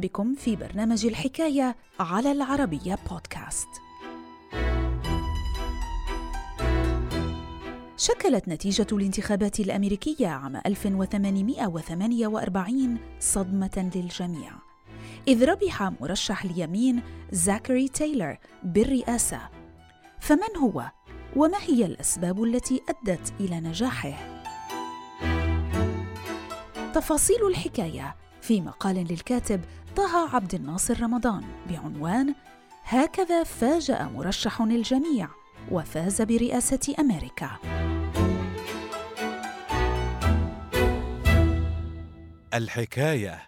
بكم في برنامج الحكاية على العربية بودكاست. شكلت نتيجة الانتخابات الأمريكية عام 1848 صدمة للجميع، إذ ربح مرشح اليمين زاكري تايلر بالرئاسة. فمن هو؟ وما هي الأسباب التي أدت إلى نجاحه؟ تفاصيل الحكاية في مقال للكاتب طه عبد الناصر رمضان بعنوان هكذا فاجأ مرشح الجميع وفاز برئاسة أمريكا. الحكاية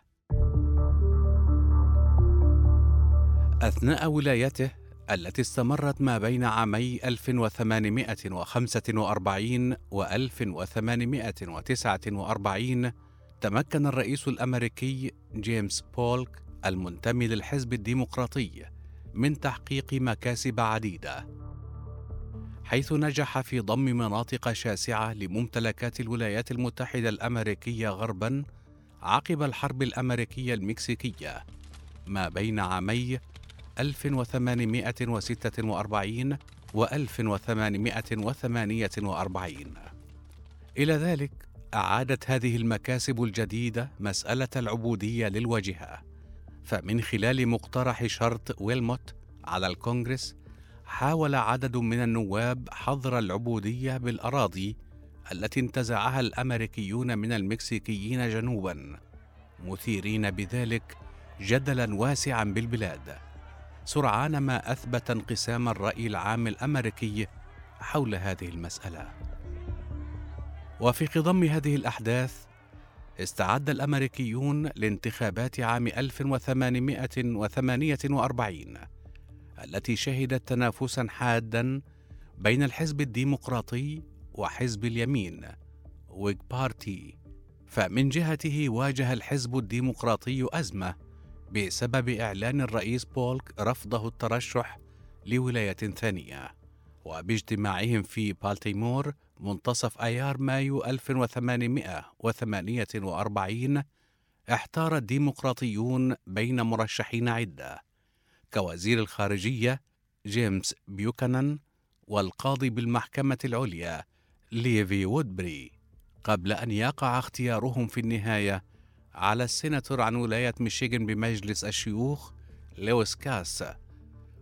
أثناء ولايته التي استمرت ما بين عامي 1845 و 1849 تمكن الرئيس الأمريكي جيمس بولك المنتمي للحزب الديمقراطي من تحقيق مكاسب عديدة حيث نجح في ضم مناطق شاسعة لممتلكات الولايات المتحدة الأمريكية غربا عقب الحرب الأمريكية المكسيكية ما بين عامي 1846 و 1848 إلى ذلك أعادت هذه المكاسب الجديدة مسألة العبودية للواجهه فمن خلال مقترح شرط ويلموت على الكونغرس حاول عدد من النواب حظر العبودية بالأراضي التي انتزعها الأمريكيون من المكسيكيين جنوبا مثيرين بذلك جدلا واسعا بالبلاد. سرعان ما أثبت انقسام الرأي العام الأمريكي حول هذه المسألة. وفي خضم هذه الأحداث استعد الأمريكيون لانتخابات عام 1848 التي شهدت تنافسا حادا بين الحزب الديمقراطي وحزب اليمين ويج بارتي فمن جهته واجه الحزب الديمقراطي أزمة بسبب إعلان الرئيس بولك رفضه الترشح لولاية ثانية. وباجتماعهم في بالتيمور منتصف أيار مايو 1848 احتار الديمقراطيون بين مرشحين عدة كوزير الخارجية جيمس بيوكانان والقاضي بالمحكمة العليا ليفي وودبري. قبل أن يقع اختيارهم في النهاية على السيناتور عن ولاية ميشيغان بمجلس الشيوخ لويس كاس.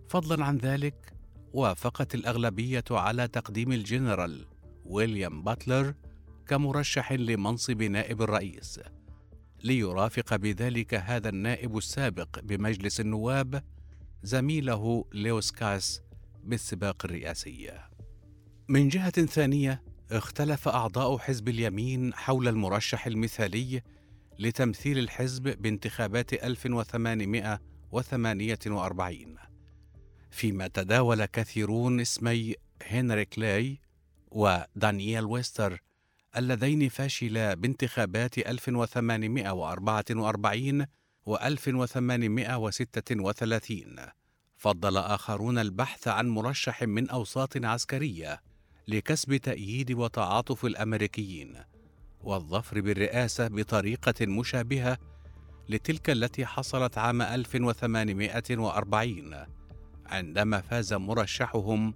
فضلا عن ذلك وافقت الأغلبية على تقديم الجنرال ويليام باتلر كمرشح لمنصب نائب الرئيس ليرافق بذلك هذا النائب السابق بمجلس النواب زميله ليوس كاس بالسباق الرئاسي. من جهة ثانية اختلف أعضاء حزب اليمين حول المرشح المثالي لتمثيل الحزب بانتخابات 1848 فيما تداول كثيرون اسمي هنري كلاي ودانييل ويستر اللذين فشلا بانتخابات 1844 و 1836 فضل آخرون البحث عن مرشح من أوساط عسكرية لكسب تأييد وتعاطف الأمريكيين والظفر بالرئاسة بطريقة مشابهة لتلك التي حصلت عام 1840 عندما فاز مرشحهم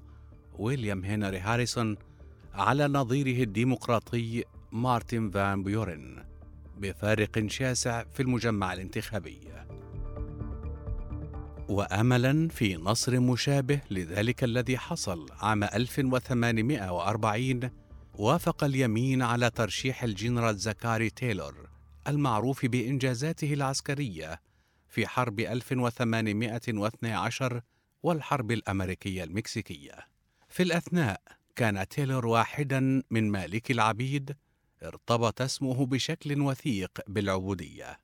ويليام هنري هاريسون على نظيره الديمقراطي مارتن فان بيورن بفارق شاسع في المجمع الانتخابي. واملا في نصر مشابه لذلك الذي حصل عام 1840 وافق اليمين على ترشيح الجنرال زكاري تايلور المعروف بإنجازاته العسكرية في حرب 1812 والحرب الأمريكية المكسيكية. في الأثناء كان تيلور واحدا من مالكي العبيد ارتبط اسمه بشكل وثيق بالعبودية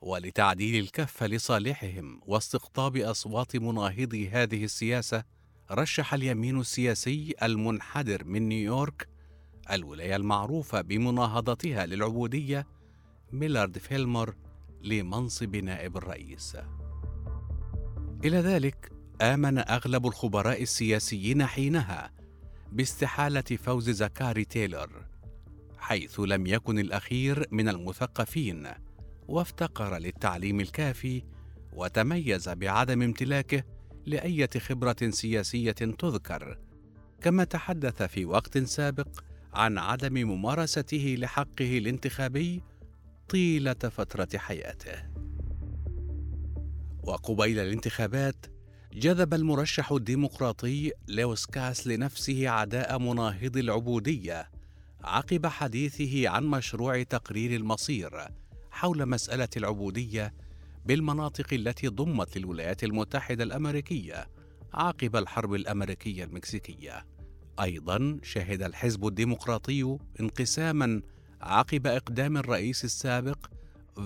ولتعديل الكفه لصالحهم واستقطاب أصوات مناهضي هذه السياسة رشح اليمين السياسي المنحدر من نيويورك الولاية المعروفة بمناهضتها للعبودية ميلارد فيلمور لمنصب نائب الرئيس إلى ذلك آمن أغلب الخبراء السياسيين حينها باستحالة فوز زكاري تايلور حيث لم يكن الأخير من المثقفين وافتقر للتعليم الكافي وتميز بعدم امتلاكه لايه خبرة سياسية تذكر كما تحدث في وقت سابق عن عدم ممارسته لحقه الانتخابي طيلة فترة حياته. وقبيل الانتخابات جذب المرشح الديمقراطي لويس كاس لنفسه عداء مناهض العبودية عقب حديثه عن مشروع تقرير المصير حول مسألة العبودية بالمناطق التي ضمت للولايات المتحدة الأمريكية عقب الحرب الأمريكية المكسيكية. أيضا شهد الحزب الديمقراطي انقساما عقب إقدام الرئيس السابق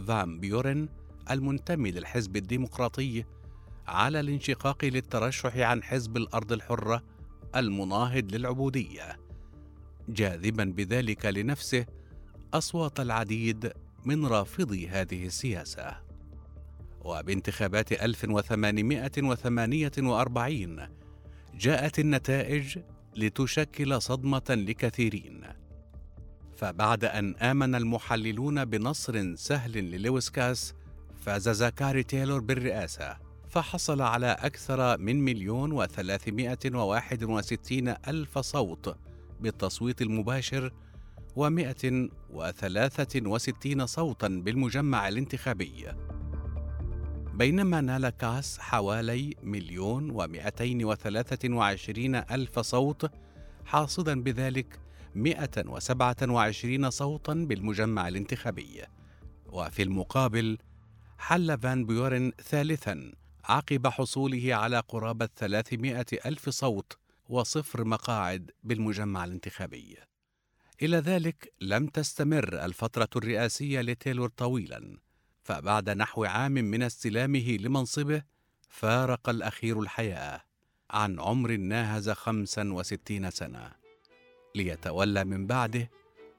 فان بيورن المنتمي للحزب الديمقراطي على الانشقاق للترشح عن حزب الأرض الحرة المناهض للعبودية. جاذبا بذلك لنفسه أصوات العديد من رافضي هذه السياسة. وبانتخابات 1848 جاءت النتائج لتشكل صدمة لكثيرين. فبعد أن آمن المحللون بنصر سهل للويس كاس فاز زاكاري تايلور بالرئاسة. فحصل على أكثر من مليون وثلاثمائة وواحد وستين ألف صوت بالتصويت المباشر ومائة وثلاثة وستين صوتا بالمجمع الانتخابي. بينما نال كاس حوالي مليون ومائتين وثلاثة وعشرين ألف صوت حاصدا بذلك مئة وسبعة وعشرين صوتا بالمجمع الانتخابي. وفي المقابل حل فان بيورن ثالثا عقب حصوله على قرابة 300 ألف صوت وصفر مقاعد بالمجمع الانتخابي. إلى ذلك لم تستمر الفترة الرئاسية لتايلور طويلا فبعد نحو عام من استلامه لمنصبه فارق الأخير الحياة عن عمر ناهز 65 سنة. ليتولى من بعده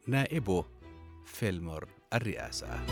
نائبه فيلمور الرئاسة.